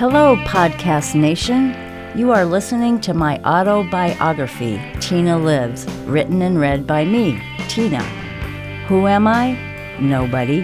Hello, Podcast Nation. You are listening to my autobiography, Tina Lives, written and read by me, Tina. Who am I? Nobody.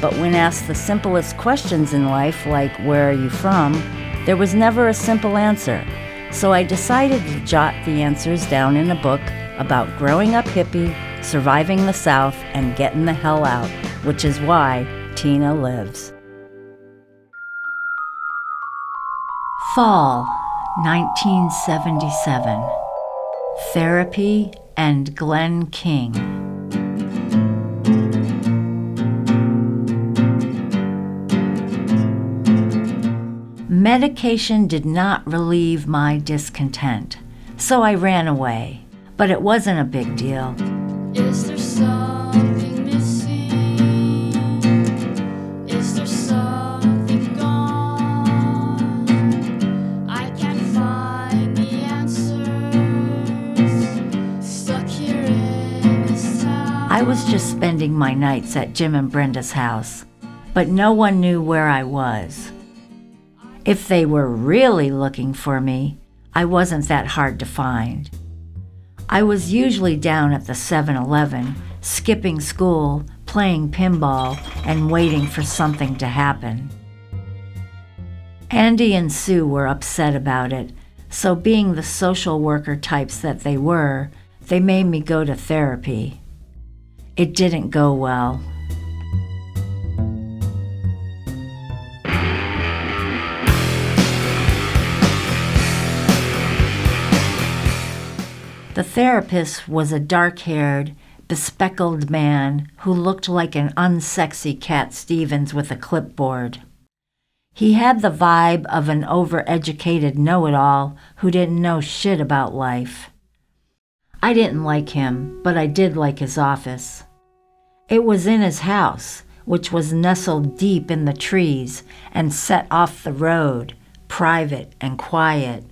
But when asked the simplest questions in life, like where are you from, there was never a simple answer. So I decided to jot the answers down in a book about growing up hippie, surviving the South, and getting the hell out, which is why Tina lives. Fall 1977 Therapy and Glenn King. Medication did not relieve my discontent, so I ran away. But it wasn't a big deal. Just spending my nights at Jim and Brenda's house, but no one knew where I was. If they were really looking for me, I wasn't that hard to find. I was usually down at the 7 Eleven, skipping school, playing pinball, and waiting for something to happen. Andy and Sue were upset about it, so being the social worker types that they were, they made me go to therapy. It didn't go well. The therapist was a dark haired, bespectacled man who looked like an unsexy Cat Stevens with a clipboard. He had the vibe of an overeducated know it all who didn't know shit about life. I didn't like him, but I did like his office. It was in his house, which was nestled deep in the trees and set off the road, private and quiet.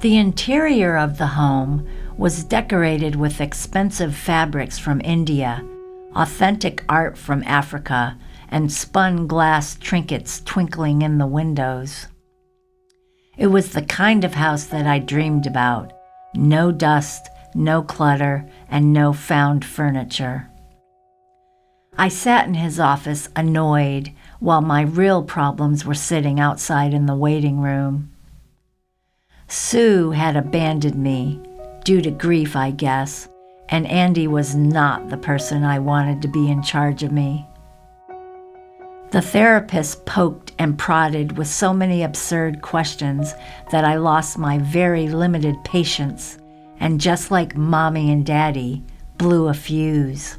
The interior of the home was decorated with expensive fabrics from India, authentic art from Africa, and spun glass trinkets twinkling in the windows. It was the kind of house that I dreamed about no dust, no clutter, and no found furniture. I sat in his office annoyed while my real problems were sitting outside in the waiting room. Sue had abandoned me, due to grief, I guess, and Andy was not the person I wanted to be in charge of me. The therapist poked and prodded with so many absurd questions that I lost my very limited patience and, just like mommy and daddy, blew a fuse.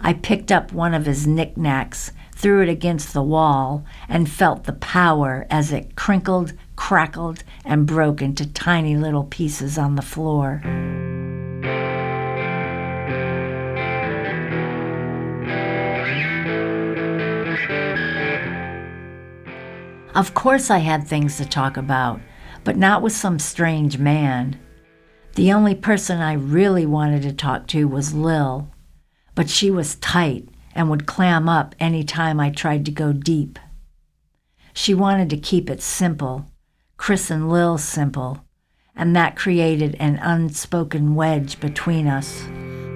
I picked up one of his knickknacks, threw it against the wall, and felt the power as it crinkled, crackled, and broke into tiny little pieces on the floor. Of course, I had things to talk about, but not with some strange man. The only person I really wanted to talk to was Lil, but she was tight and would clam up any time I tried to go deep. She wanted to keep it simple, Chris and Lil simple, and that created an unspoken wedge between us.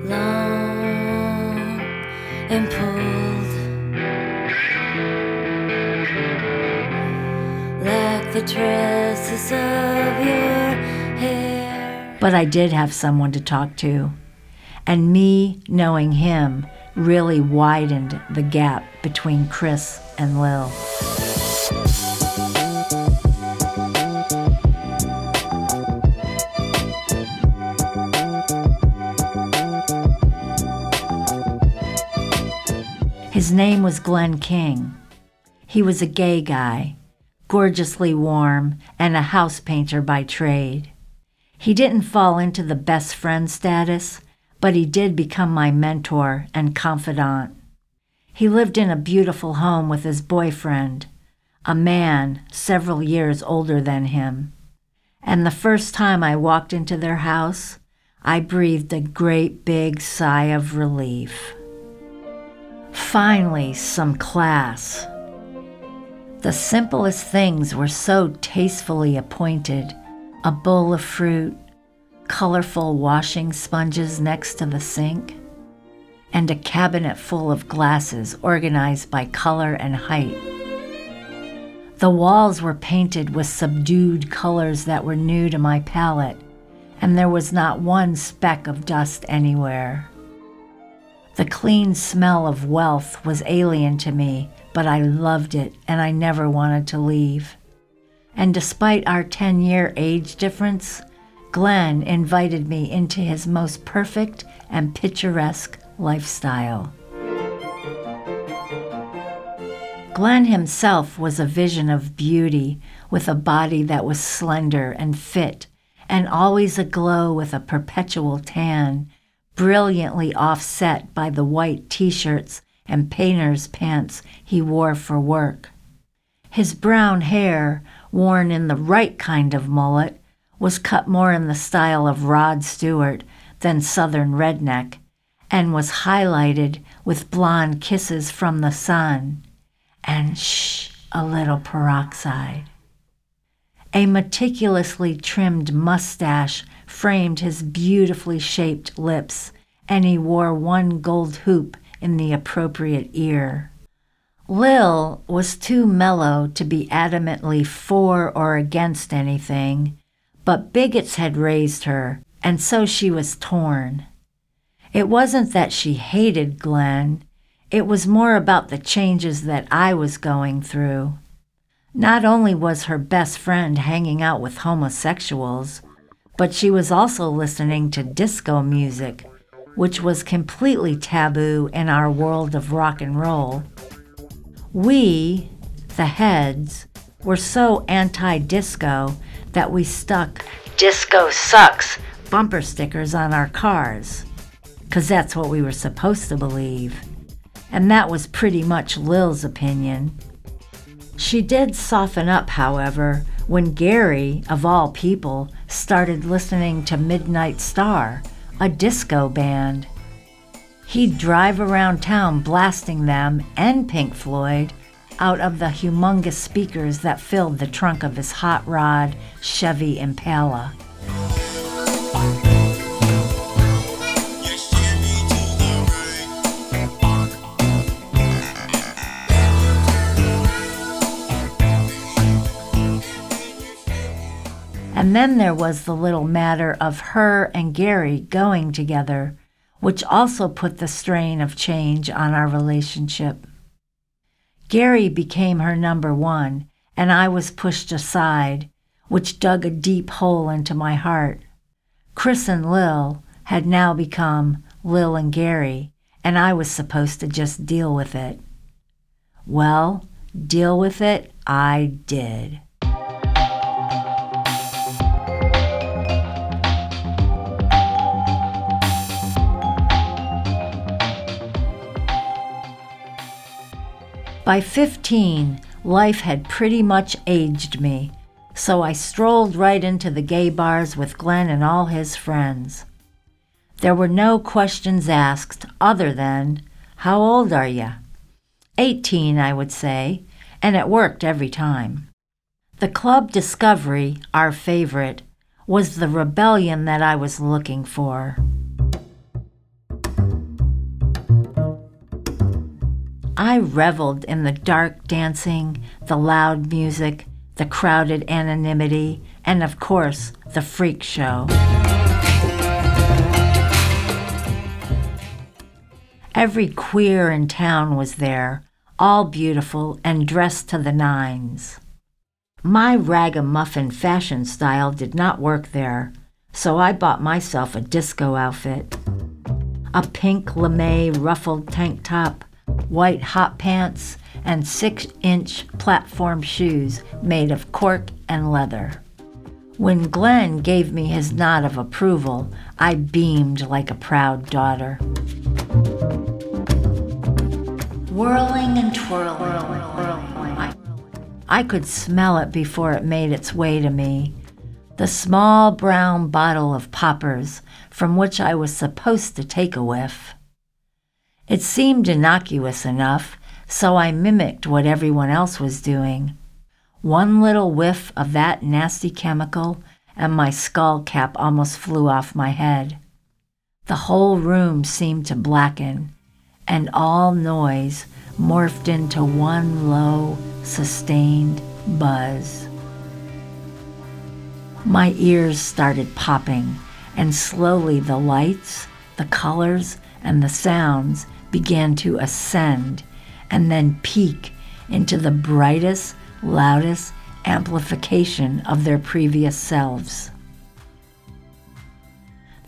long and pulled like the tresses of your hair. But I did have someone to talk to, and me knowing him really widened the gap between Chris and Lil. His name was Glenn King. He was a gay guy, gorgeously warm, and a house painter by trade. He didn't fall into the best friend status, but he did become my mentor and confidant. He lived in a beautiful home with his boyfriend, a man several years older than him. And the first time I walked into their house, I breathed a great big sigh of relief. Finally, some class. The simplest things were so tastefully appointed a bowl of fruit, colorful washing sponges next to the sink, and a cabinet full of glasses organized by color and height. The walls were painted with subdued colors that were new to my palette, and there was not one speck of dust anywhere. The clean smell of wealth was alien to me, but I loved it and I never wanted to leave. And despite our 10 year age difference, Glenn invited me into his most perfect and picturesque lifestyle. Glenn himself was a vision of beauty with a body that was slender and fit and always aglow with a perpetual tan brilliantly offset by the white t shirts and painter's pants he wore for work. His brown hair, worn in the right kind of mullet, was cut more in the style of Rod Stewart than Southern redneck, and was highlighted with blonde kisses from the sun and shh, a little peroxide. A meticulously trimmed mustache framed his beautifully shaped lips, and he wore one gold hoop in the appropriate ear. Lil was too mellow to be adamantly for or against anything, but bigots had raised her, and so she was torn. It wasn't that she hated Glenn, it was more about the changes that I was going through. Not only was her best friend hanging out with homosexuals, but she was also listening to disco music, which was completely taboo in our world of rock and roll. We, the heads, were so anti disco that we stuck Disco Sucks bumper stickers on our cars, because that's what we were supposed to believe. And that was pretty much Lil's opinion. She did soften up, however, when Gary, of all people, started listening to Midnight Star, a disco band. He'd drive around town blasting them and Pink Floyd out of the humongous speakers that filled the trunk of his hot rod Chevy Impala. And then there was the little matter of her and Gary going together, which also put the strain of change on our relationship. Gary became her number one, and I was pushed aside, which dug a deep hole into my heart. Chris and Lil had now become Lil and Gary, and I was supposed to just deal with it. Well, deal with it I did. By 15, life had pretty much aged me, so I strolled right into the gay bars with Glenn and all his friends. There were no questions asked other than, How old are you? 18, I would say, and it worked every time. The Club Discovery, our favorite, was the rebellion that I was looking for. I reveled in the dark dancing, the loud music, the crowded anonymity, and of course, the freak show. Every queer in town was there, all beautiful and dressed to the nines. My ragamuffin fashion style did not work there, so I bought myself a disco outfit. A pink lame ruffled tank top, white hot pants, and six inch platform shoes made of cork and leather. When Glenn gave me his nod of approval, I beamed like a proud daughter. Whirling and twirling, I, I could smell it before it made its way to me. The small brown bottle of poppers from which I was supposed to take a whiff. It seemed innocuous enough, so I mimicked what everyone else was doing. One little whiff of that nasty chemical, and my skull cap almost flew off my head. The whole room seemed to blacken, and all noise morphed into one low, sustained buzz. My ears started popping, and slowly the lights, the colors, and the sounds began to ascend and then peak into the brightest, loudest amplification of their previous selves.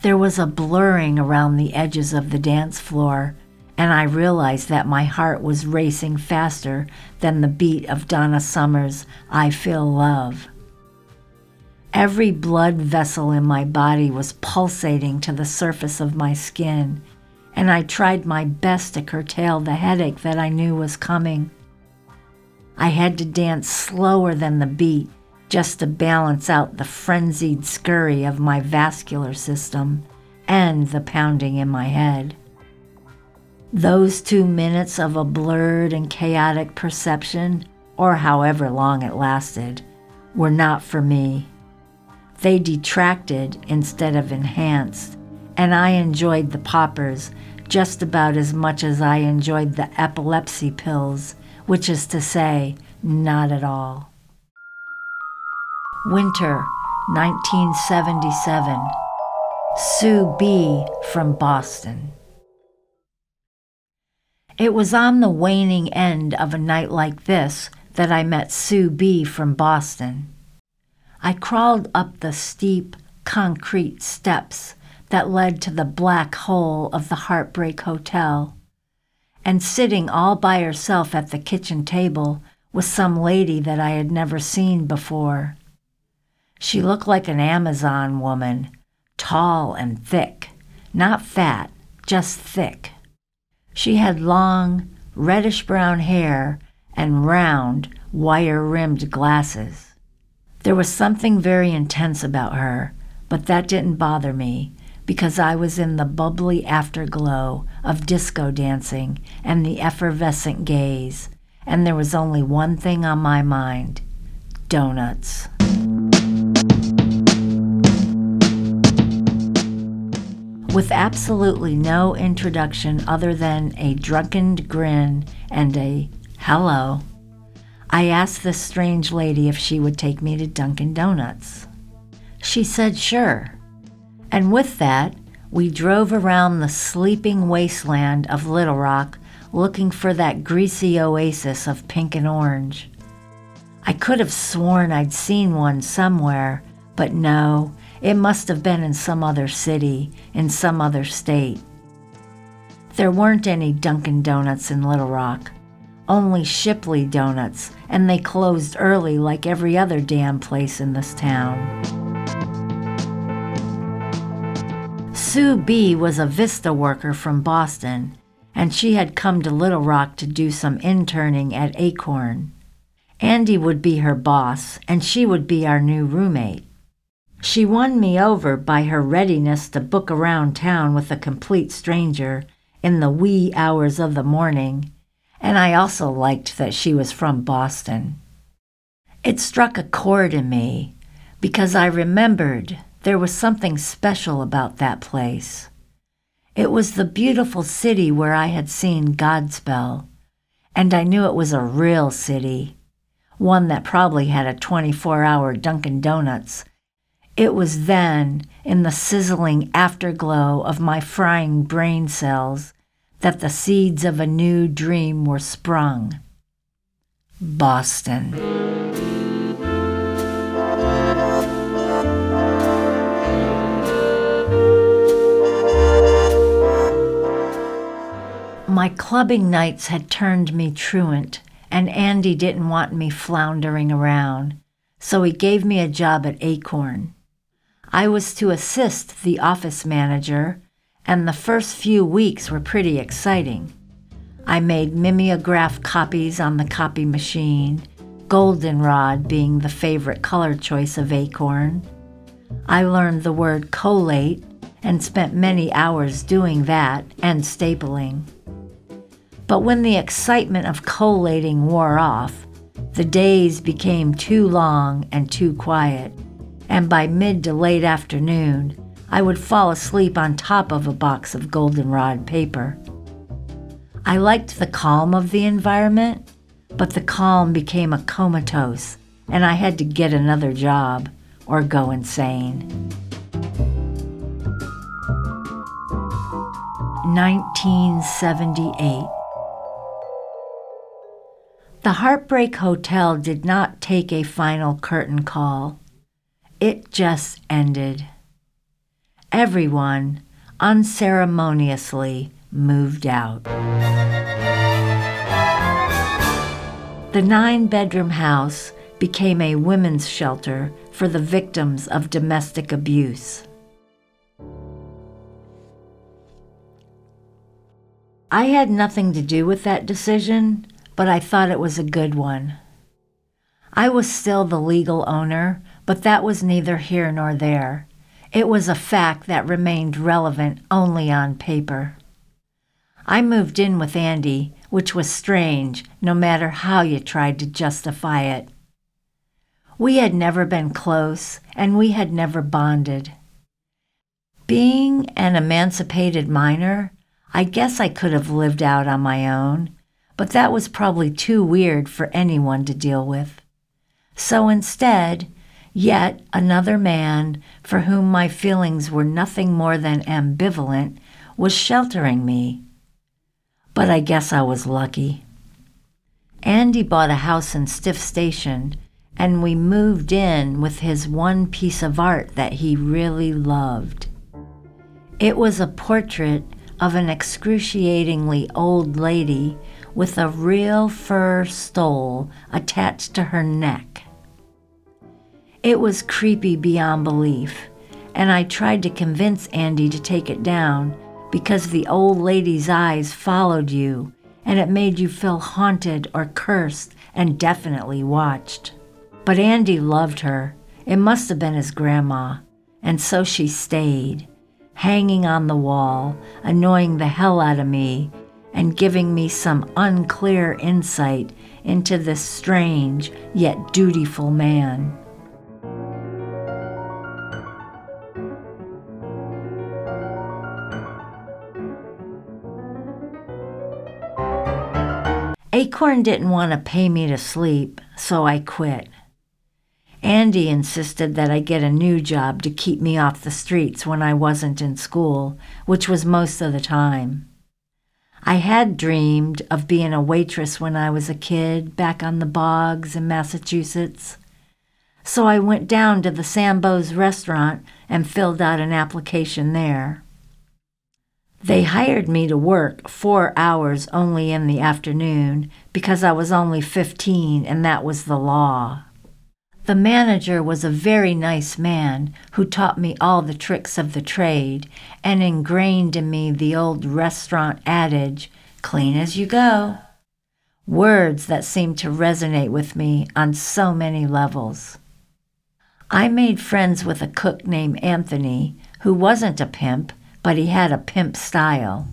There was a blurring around the edges of the dance floor, and I realized that my heart was racing faster than the beat of Donna Summer's I Feel Love. Every blood vessel in my body was pulsating to the surface of my skin, and I tried my best to curtail the headache that I knew was coming. I had to dance slower than the beat just to balance out the frenzied scurry of my vascular system and the pounding in my head. Those two minutes of a blurred and chaotic perception, or however long it lasted, were not for me. They detracted instead of enhanced, and I enjoyed the poppers just about as much as I enjoyed the epilepsy pills, which is to say, not at all. Winter 1977. Sue B. from Boston. It was on the waning end of a night like this that I met Sue B. from Boston. I crawled up the steep, concrete steps that led to the black hole of the Heartbreak Hotel, and sitting all by herself at the kitchen table was some lady that I had never seen before. She looked like an Amazon woman, tall and thick, not fat, just thick. She had long, reddish brown hair and round, wire rimmed glasses. There was something very intense about her, but that didn't bother me because I was in the bubbly afterglow of disco dancing and the effervescent gaze, and there was only one thing on my mind donuts. With absolutely no introduction other than a drunken grin and a hello, I asked this strange lady if she would take me to Dunkin' Donuts. She said sure. And with that, we drove around the sleeping wasteland of Little Rock looking for that greasy oasis of pink and orange. I could have sworn I'd seen one somewhere, but no, it must have been in some other city, in some other state. There weren't any Dunkin' Donuts in Little Rock, only Shipley Donuts, and they closed early like every other damn place in this town. Sue B was a Vista worker from Boston, and she had come to Little Rock to do some interning at Acorn. Andy would be her boss, and she would be our new roommate. She won me over by her readiness to book around town with a complete stranger in the wee hours of the morning, and I also liked that she was from Boston. It struck a chord in me because I remembered there was something special about that place. It was the beautiful city where I had seen Godspell, and I knew it was a real city, one that probably had a 24 hour Dunkin' Donuts. It was then, in the sizzling afterglow of my frying brain cells, that the seeds of a new dream were sprung. Boston. My clubbing nights had turned me truant, and Andy didn't want me floundering around, so he gave me a job at Acorn. I was to assist the office manager, and the first few weeks were pretty exciting. I made mimeograph copies on the copy machine, goldenrod being the favorite color choice of Acorn. I learned the word collate and spent many hours doing that and stapling. But when the excitement of collating wore off, The days became too long and too quiet, and by mid to late afternoon, I would fall asleep on top of a box of goldenrod paper. I liked the calm of the environment, but the calm became a comatose, and I had to get another job or go insane. 1978. The Heartbreak Hotel did not take a final curtain call. It just ended. Everyone unceremoniously moved out. The nine bedroom house became a women's shelter for the victims of domestic abuse. I had nothing to do with that decision, but I thought it was a good one. I was still the legal owner, but that was neither here nor there. It was a fact that remained relevant only on paper. I moved in with Andy, which was strange, no matter how you tried to justify it. We had never been close, and we had never bonded. Being an emancipated minor, I guess I could have lived out on my own, but that was probably too weird for anyone to deal with. So instead, yet another man for whom my feelings were nothing more than ambivalent was sheltering me. But I guess I was lucky. Andy bought a house in Stifft Station, and we moved in with his one piece of art that he really loved. It was a portrait of an excruciatingly old lady with a real fur stole attached to her neck. It was creepy beyond belief, and I tried to convince Andy to take it down because the old lady's eyes followed you and it made you feel haunted or cursed and definitely watched. But Andy loved her. It must have been his grandma. And so she stayed, hanging on the wall, annoying the hell out of me and giving me some unclear insight into this strange yet dutiful man. Acorn didn't want to pay me to sleep, so I quit. Andy insisted that I get a new job to keep me off the streets when I wasn't in school, which was most of the time. I had dreamed of being a waitress when I was a kid back on the bogs in Massachusetts. So I went down to the Sambo's restaurant and filled out an application there. They hired me to work four hours only in the afternoon because I was only 15 and that was the law. The manager was a very nice man who taught me all the tricks of the trade and ingrained in me the old restaurant adage clean as you go. Words that seemed to resonate with me on so many levels. I made friends with a cook named Anthony who wasn't a pimp but he had a pimp style.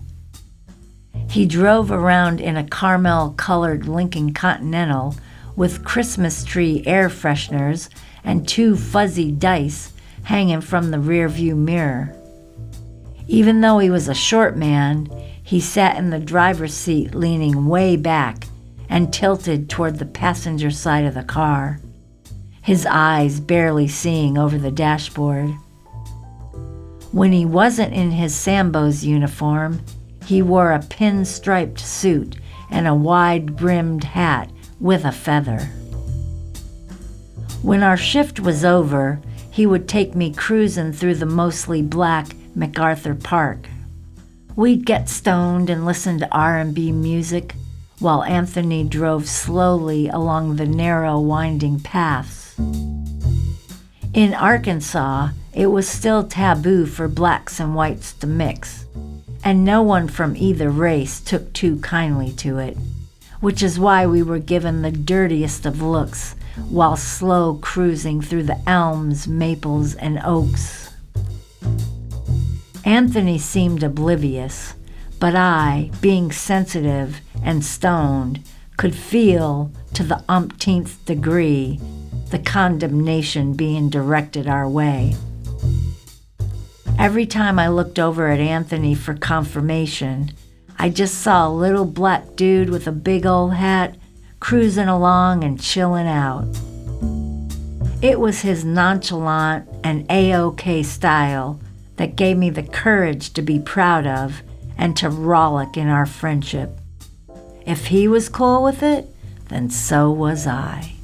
He drove around in a caramel colored Lincoln Continental with Christmas tree air fresheners and two fuzzy dice hanging from the rearview mirror. Even though he was a short man, he sat in the driver's seat leaning way back and tilted toward the passenger side of the car, his eyes barely seeing over the dashboard. When he wasn't in his Sambo's uniform, he wore a pin-striped suit and a wide-brimmed hat with a feather. When our shift was over, he would take me cruising through the mostly black MacArthur Park. We'd get stoned and listen to R&B music while Anthony drove slowly along the narrow winding paths. In Arkansas, it was still taboo for blacks and whites to mix, and no one from either race took too kindly to it, which is why we were given the dirtiest of looks while slow cruising through the elms, maples, and oaks. Anthony seemed oblivious, but I, being sensitive and stoned, could feel to the umpteenth degree the condemnation being directed our way. Every time I looked over at Anthony for confirmation, I just saw a little black dude with a big old hat cruising along and chilling out. It was his nonchalant and A-OK style that gave me the courage to be proud of and to rollick in our friendship. If he was cool with it, then so was I.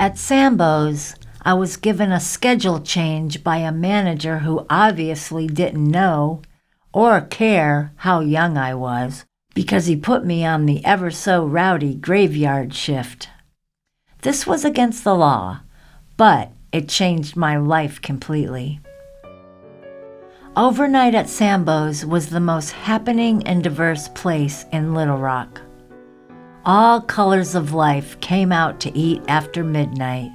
At Sambo's, I was given a schedule change by a manager who obviously didn't know or care how young I was because he put me on the ever so rowdy graveyard shift. This was against the law, but it changed my life completely. Overnight at Sambo's was the most happening and diverse place in Little Rock. All colors of life came out to eat after midnight.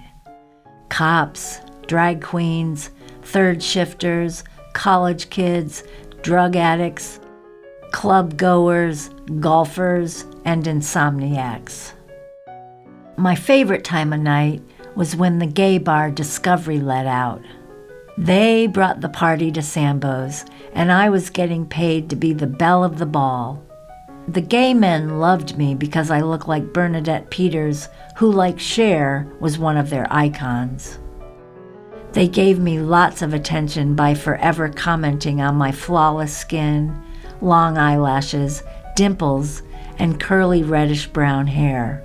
Cops, drag queens, third shifters, college kids, drug addicts, club goers, golfers, and insomniacs. My favorite time of night was when the gay bar Discovery let out. They brought the party to Sambo's, and I was getting paid to be the belle of the ball. The gay men loved me because I looked like Bernadette Peters, who, like Cher, was one of their icons. They gave me lots of attention by forever commenting on my flawless skin, long eyelashes, dimples, and curly reddish brown hair.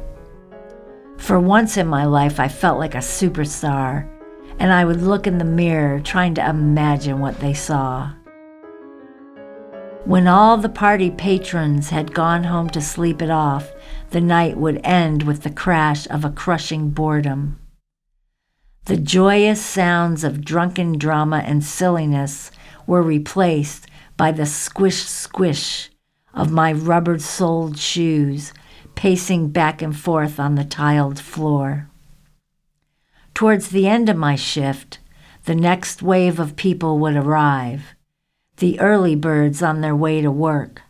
For once in my life, I felt like a superstar, and I would look in the mirror trying to imagine what they saw. When all the party patrons had gone home to sleep it off, the night would end with the crash of a crushing boredom. The joyous sounds of drunken drama and silliness were replaced by the squish squish of my rubber soled shoes pacing back and forth on the tiled floor. Towards the end of my shift, the next wave of people would arrive the early birds on their way to work.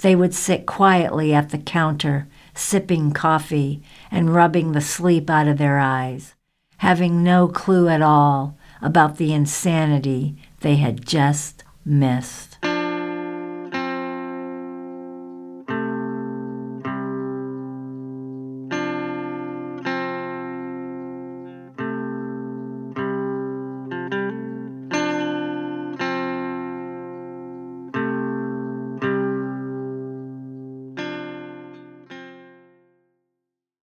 They would sit quietly at the counter, sipping coffee and rubbing the sleep out of their eyes, having no clue at all about the insanity they had just missed.